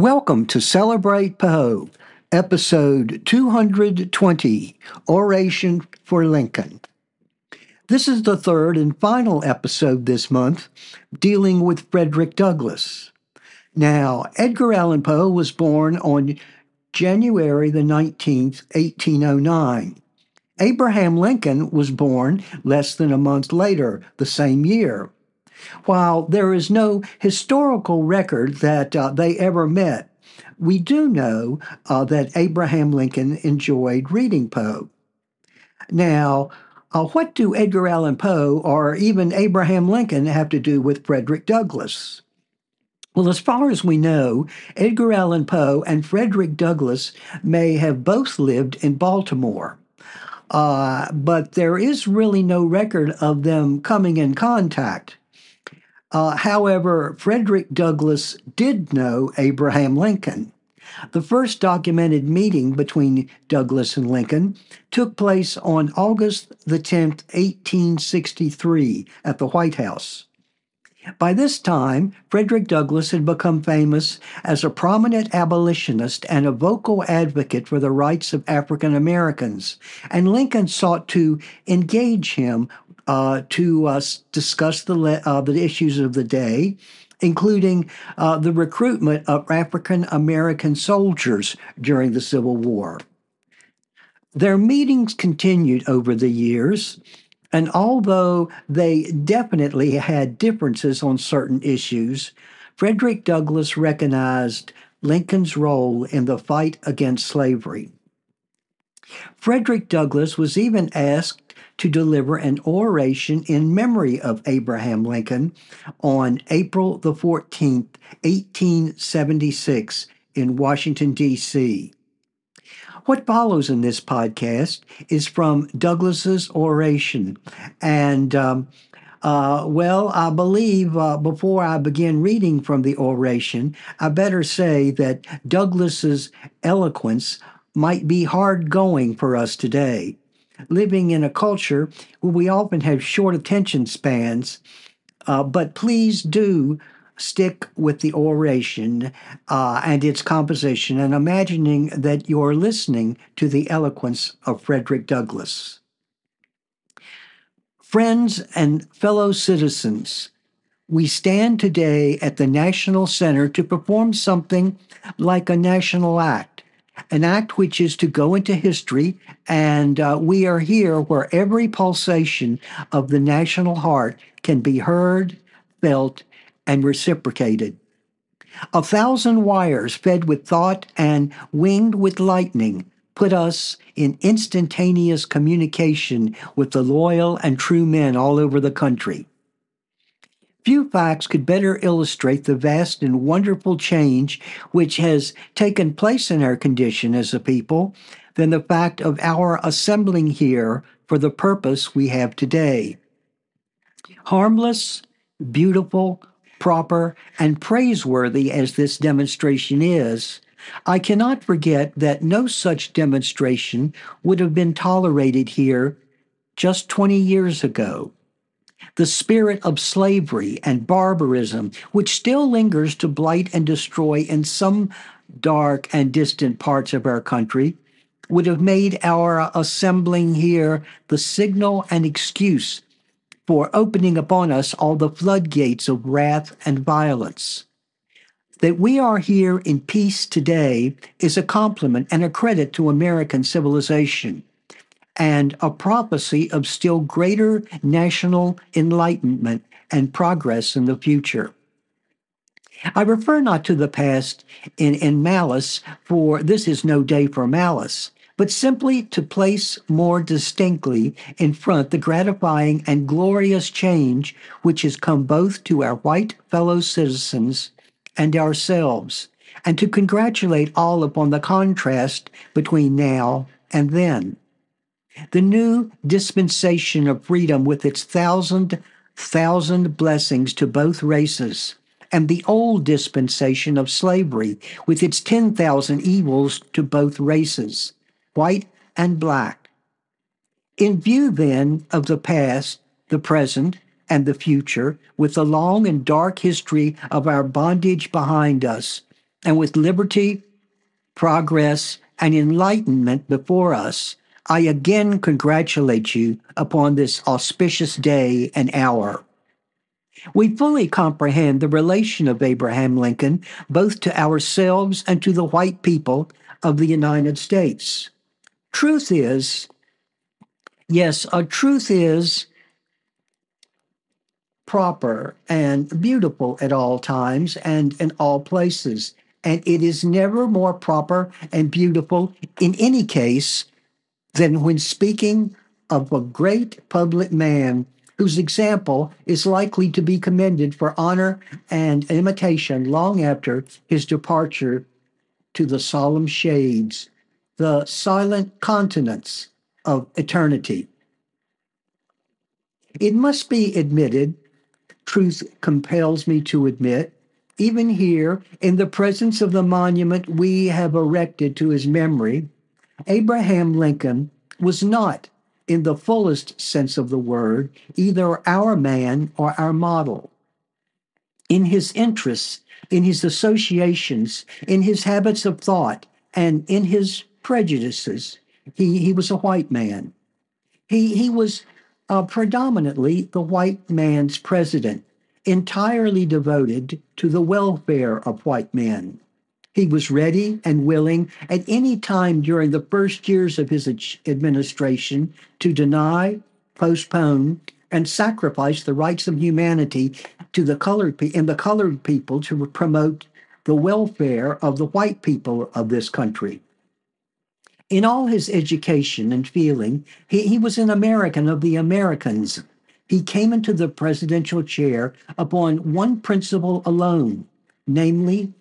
Welcome to Celebrate Poe, episode 220 Oration for Lincoln. This is the third and final episode this month dealing with Frederick Douglass. Now, Edgar Allan Poe was born on January the 19th, 1809. Abraham Lincoln was born less than a month later, the same year. While there is no historical record that uh, they ever met, we do know uh, that Abraham Lincoln enjoyed reading Poe. Now, uh, what do Edgar Allan Poe or even Abraham Lincoln have to do with Frederick Douglass? Well, as far as we know, Edgar Allan Poe and Frederick Douglass may have both lived in Baltimore. Uh, but there is really no record of them coming in contact. Uh, however, Frederick Douglass did know Abraham Lincoln. The first documented meeting between Douglass and Lincoln took place on August the 10th, 1863, at the White House. By this time, Frederick Douglass had become famous as a prominent abolitionist and a vocal advocate for the rights of African Americans, and Lincoln sought to engage him uh, to uh, discuss the, le- uh, the issues of the day, including uh, the recruitment of African American soldiers during the Civil War. Their meetings continued over the years, and although they definitely had differences on certain issues, Frederick Douglass recognized Lincoln's role in the fight against slavery. Frederick Douglass was even asked to deliver an oration in memory of Abraham Lincoln on April the 14th, 1876, in Washington, D.C. What follows in this podcast is from Douglass's oration. And, um, uh, well, I believe uh, before I begin reading from the oration, I better say that Douglass's eloquence might be hard going for us today living in a culture where we often have short attention spans. Uh, but please do stick with the oration uh, and its composition and imagining that you're listening to the eloquence of Frederick Douglass. Friends and fellow citizens, we stand today at the National Center to perform something like a national act an act which is to go into history. And uh, we are here where every pulsation of the national heart can be heard, felt, and reciprocated. A thousand wires fed with thought and winged with lightning put us in instantaneous communication with the loyal and true men all over the country. Few facts could better illustrate the vast and wonderful change which has taken place in our condition as a people than the fact of our assembling here for the purpose we have today. Harmless, beautiful, proper, and praiseworthy as this demonstration is, I cannot forget that no such demonstration would have been tolerated here just 20 years ago the spirit of slavery and barbarism, which still lingers to blight and destroy in some dark and distant parts of our country, would have made our assembling here the signal and excuse for opening upon us all the floodgates of wrath and violence. That we are here in peace today is a compliment and a credit to American civilization and a prophecy of still greater national enlightenment and progress in the future. I refer not to the past in, in malice, for this is no day for malice, but simply to place more distinctly in front the gratifying and glorious change which has come both to our white fellow citizens and ourselves, and to congratulate all upon the contrast between now and then. The new dispensation of freedom with its thousand, thousand blessings to both races, and the old dispensation of slavery with its 10,000 evils to both races, white and black. In view, then, of the past, the present, and the future, with the long and dark history of our bondage behind us, And with liberty, progress, and enlightenment before us, I again congratulate you upon this auspicious day and hour. We fully comprehend the relation of Abraham Lincoln both to ourselves and to the white people of the United States. Truth is, yes, a truth is proper and beautiful at all times and in all places. And it is never more proper and beautiful in any case than when speaking of a great public man whose example is likely to be commended for honor and imitation long after his departure to the solemn shades, the silent continents of eternity. It must be admitted, truth compels me to admit, even here, in the presence of the monument we have erected to his memory, Abraham Lincoln was not, in the fullest sense of the word, either our man or our model. In his interests, in his associations, in his habits of thought, and in his prejudices, he, he was a white man. He, he was uh, predominantly the white man's president, entirely devoted to the welfare of white men. He was ready and willing at any time during the first years of his administration to deny, postpone, and sacrifice the rights of humanity to the colored pe- and the colored people to promote the welfare of the white people of this country. In all his education and feeling, he, he was an American of the Americans. He came into the presidential chair upon one principle alone, namely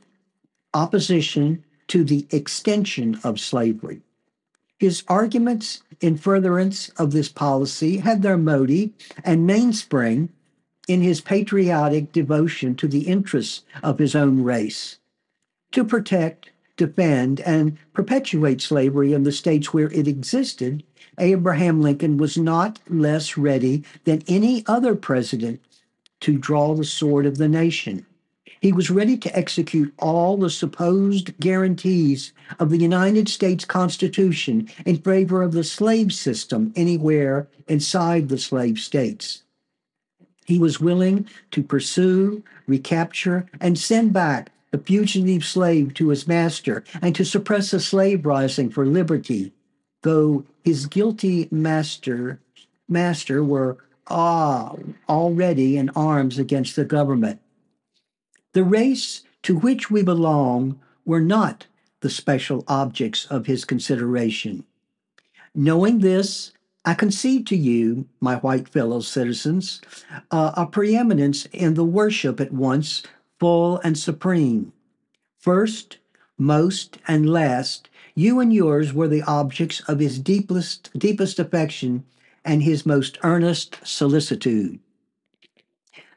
opposition to the extension of slavery. His arguments in furtherance of this policy had their motive and mainspring in his patriotic devotion to the interests of his own race. To protect, defend, and perpetuate slavery in the states where it existed, Abraham Lincoln was not less ready than any other president to draw the sword of the nation. He was ready to execute all the supposed guarantees of the United States Constitution in favor of the slave system anywhere inside the slave states. He was willing to pursue, recapture, and send back the fugitive slave to his master and to suppress a slave rising for liberty, though his guilty master master were ah, already in arms against the government. The race to which we belong were not the special objects of his consideration. Knowing this, I concede to you, my white fellow citizens, uh, a preeminence in the worship at once full and supreme. First, most, and last, you and yours were the objects of his deepest, deepest affection and his most earnest solicitude.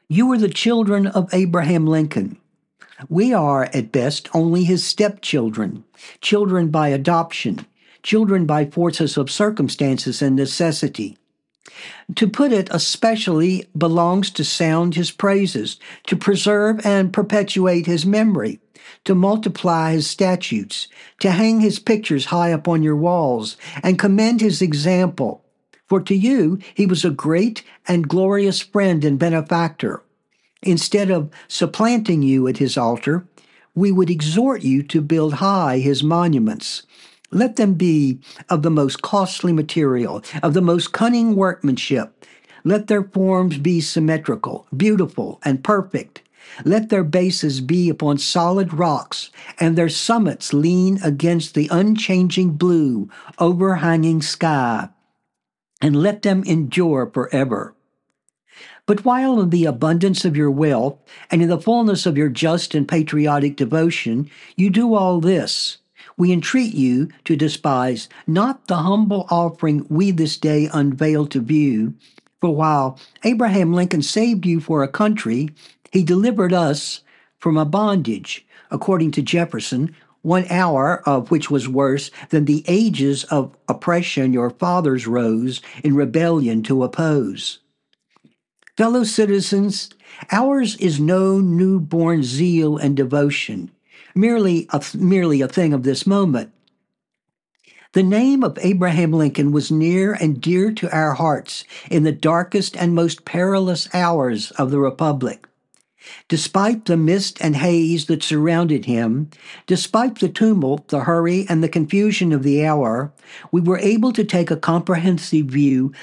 You are the children of Abraham Lincoln. We are, at best, only his stepchildren, children by adoption, children by forces of circumstances and necessity. To put it especially belongs to sound his praises, to preserve and perpetuate his memory, to multiply his statutes, to hang his pictures high up on your walls, and commend his example, for to you he was a great and glorious friend and benefactor. Instead of supplanting you at his altar, we would exhort you to build high his monuments. Let them be of the most costly material, of the most cunning workmanship. Let their forms be symmetrical, beautiful, and perfect. Let their bases be upon solid rocks, and their summits lean against the unchanging blue, overhanging sky and let them endure forever. But while in the abundance of your wealth and in the fullness of your just and patriotic devotion, you do all this, we entreat you to despise not the humble offering we this day unveil to view. For while Abraham Lincoln saved you for a country, he delivered us from a bondage, according to Jefferson, one hour of which was worse than the ages of oppression your fathers rose in rebellion to oppose. Fellow citizens, ours is no newborn zeal and devotion. merely a, merely a thing of this moment. The name of Abraham Lincoln was near and dear to our hearts in the darkest and most perilous hours of the Republic. Despite the mist and haze that surrounded him, despite the tumult, the hurry, and the confusion of the hour, we were able to take a comprehensive view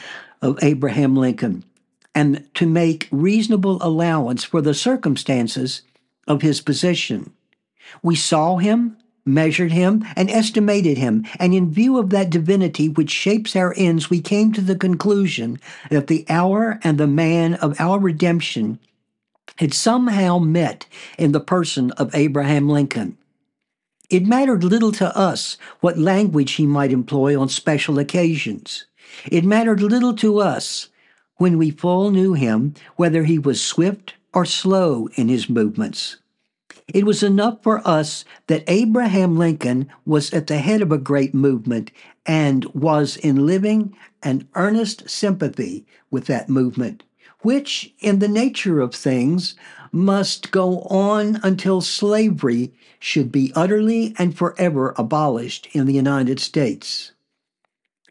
of Abraham Lincoln and to make reasonable allowance for the circumstances of his position. We saw him, measured him, and estimated him, and in view of that divinity which shapes our ends, we came to the conclusion that the hour and the man of our redemption had somehow met in the person of Abraham Lincoln. It mattered little to us what language he might employ on special occasions. It mattered little to us, when we full knew him, whether he was swift or slow in his movements. It was enough for us that Abraham Lincoln was at the head of a great movement and was in living and earnest sympathy with that movement which, in the nature of things, must go on until slavery should be utterly and forever abolished in the United States.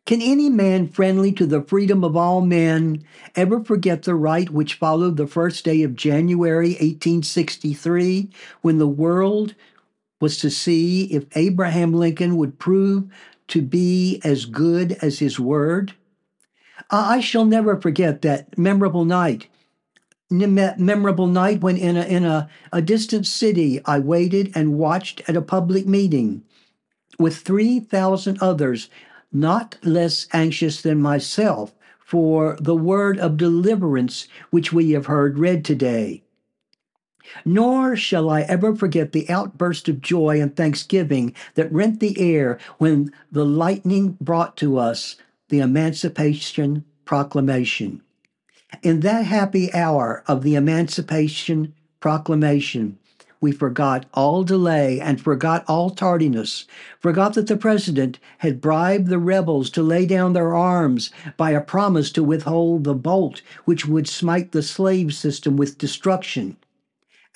Can any man friendly to the freedom of all men ever forget the right which followed the first day of January 1863 when the world was to see if Abraham Lincoln would prove to be as good as his word? I shall never forget that memorable night. Memorable night when in a, in a, a distant city I waited and watched at a public meeting with 3,000 others, not less anxious than myself for the word of deliverance which we have heard read today. Nor shall I ever forget the outburst of joy and thanksgiving that rent the air when the lightning brought to us the Emancipation Proclamation. In that happy hour of the Emancipation Proclamation, we forgot all delay and forgot all tardiness, forgot that the president had bribed the rebels to lay down their arms by a promise to withhold the bolt which would smite the slave system with destruction.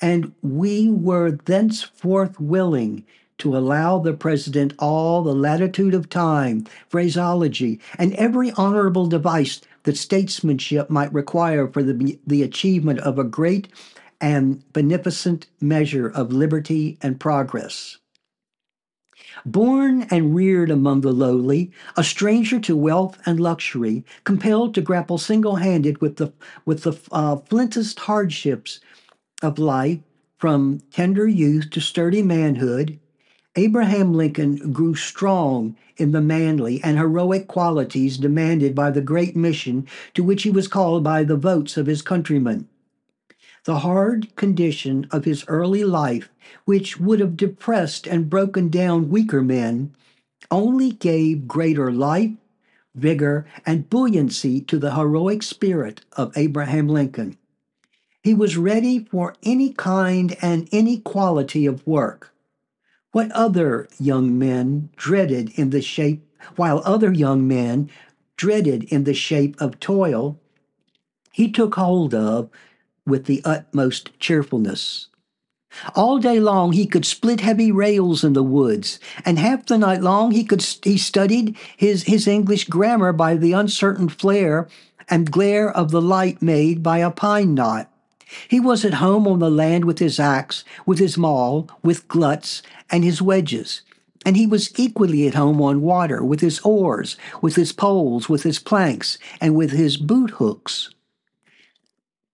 And we were thenceforth willing to allow the president all the latitude of time, phraseology, and every honorable device that statesmanship might require for the, the achievement of a great and beneficent measure of liberty and progress. Born and reared among the lowly, a stranger to wealth and luxury, compelled to grapple single handed with the, with the uh, flintest hardships of life, from tender youth to sturdy manhood, Abraham Lincoln grew strong in the manly and heroic qualities demanded by the great mission to which he was called by the votes of his countrymen. The hard condition of his early life, which would have depressed and broken down weaker men, only gave greater life, vigor, and buoyancy to the heroic spirit of Abraham Lincoln. He was ready for any kind and any quality of work what other young men dreaded in the shape, while other young men dreaded in the shape of toil, he took hold of with the utmost cheerfulness. All day long he could split heavy rails in the woods, and half the night long he could he studied his, his English grammar by the uncertain flare and glare of the light made by a pine knot. He was at home on the land with his axe, with his maul, with gluts, and his wedges. And he was equally at home on water, with his oars, with his poles, with his planks, and with his boot hooks.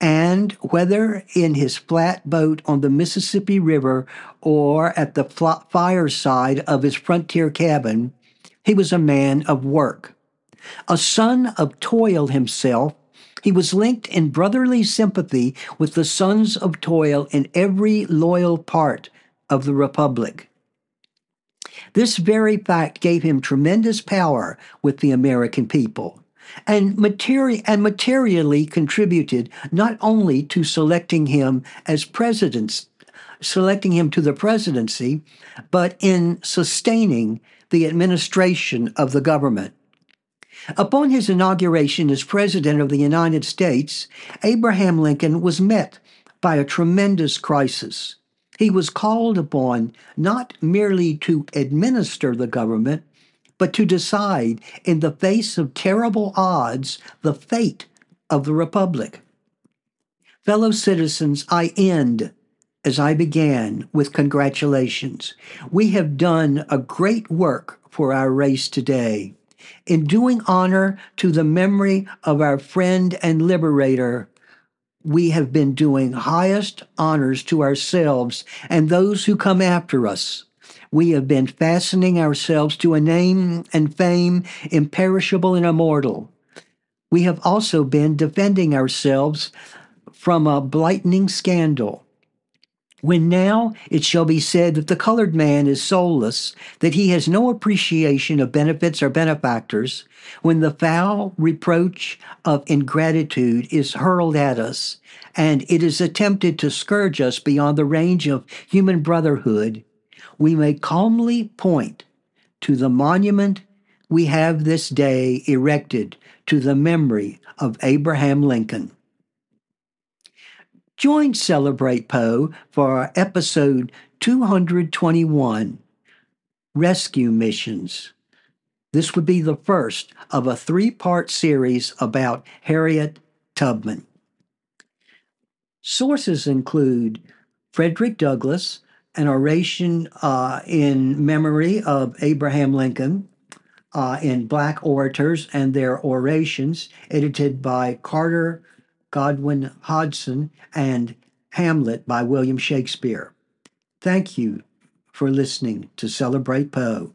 And whether in his flat boat on the Mississippi River or at the fireside of his frontier cabin, he was a man of work. A son of toil himself, he was linked in brotherly sympathy with the sons of toil in every loyal part of the Republic. This very fact gave him tremendous power with the American people and, materi- and materially contributed not only to selecting him as president, selecting him to the presidency, but in sustaining the administration of the government. Upon his inauguration as President of the United States, Abraham Lincoln was met by a tremendous crisis. He was called upon not merely to administer the government, but to decide, in the face of terrible odds, the fate of the Republic. Fellow citizens, I end as I began with congratulations. We have done a great work for our race today. In doing honor to the memory of our friend and liberator, we have been doing highest honors to ourselves and those who come after us. We have been fastening ourselves to a name and fame imperishable and immortal. We have also been defending ourselves from a blightening scandal. When now it shall be said that the colored man is soulless, that he has no appreciation of benefits or benefactors, when the foul reproach of ingratitude is hurled at us, and it is attempted to scourge us beyond the range of human brotherhood, we may calmly point to the monument we have this day erected to the memory of Abraham Lincoln. Join Celebrate Poe for our episode 221 Rescue Missions. This would be the first of a three part series about Harriet Tubman. Sources include Frederick Douglass, an oration uh, in memory of Abraham Lincoln, uh, in Black Orators and Their Orations, edited by Carter Godwin Woodson, and Hamlet by William Shakespeare. Thank you for listening to Celebrate Poe.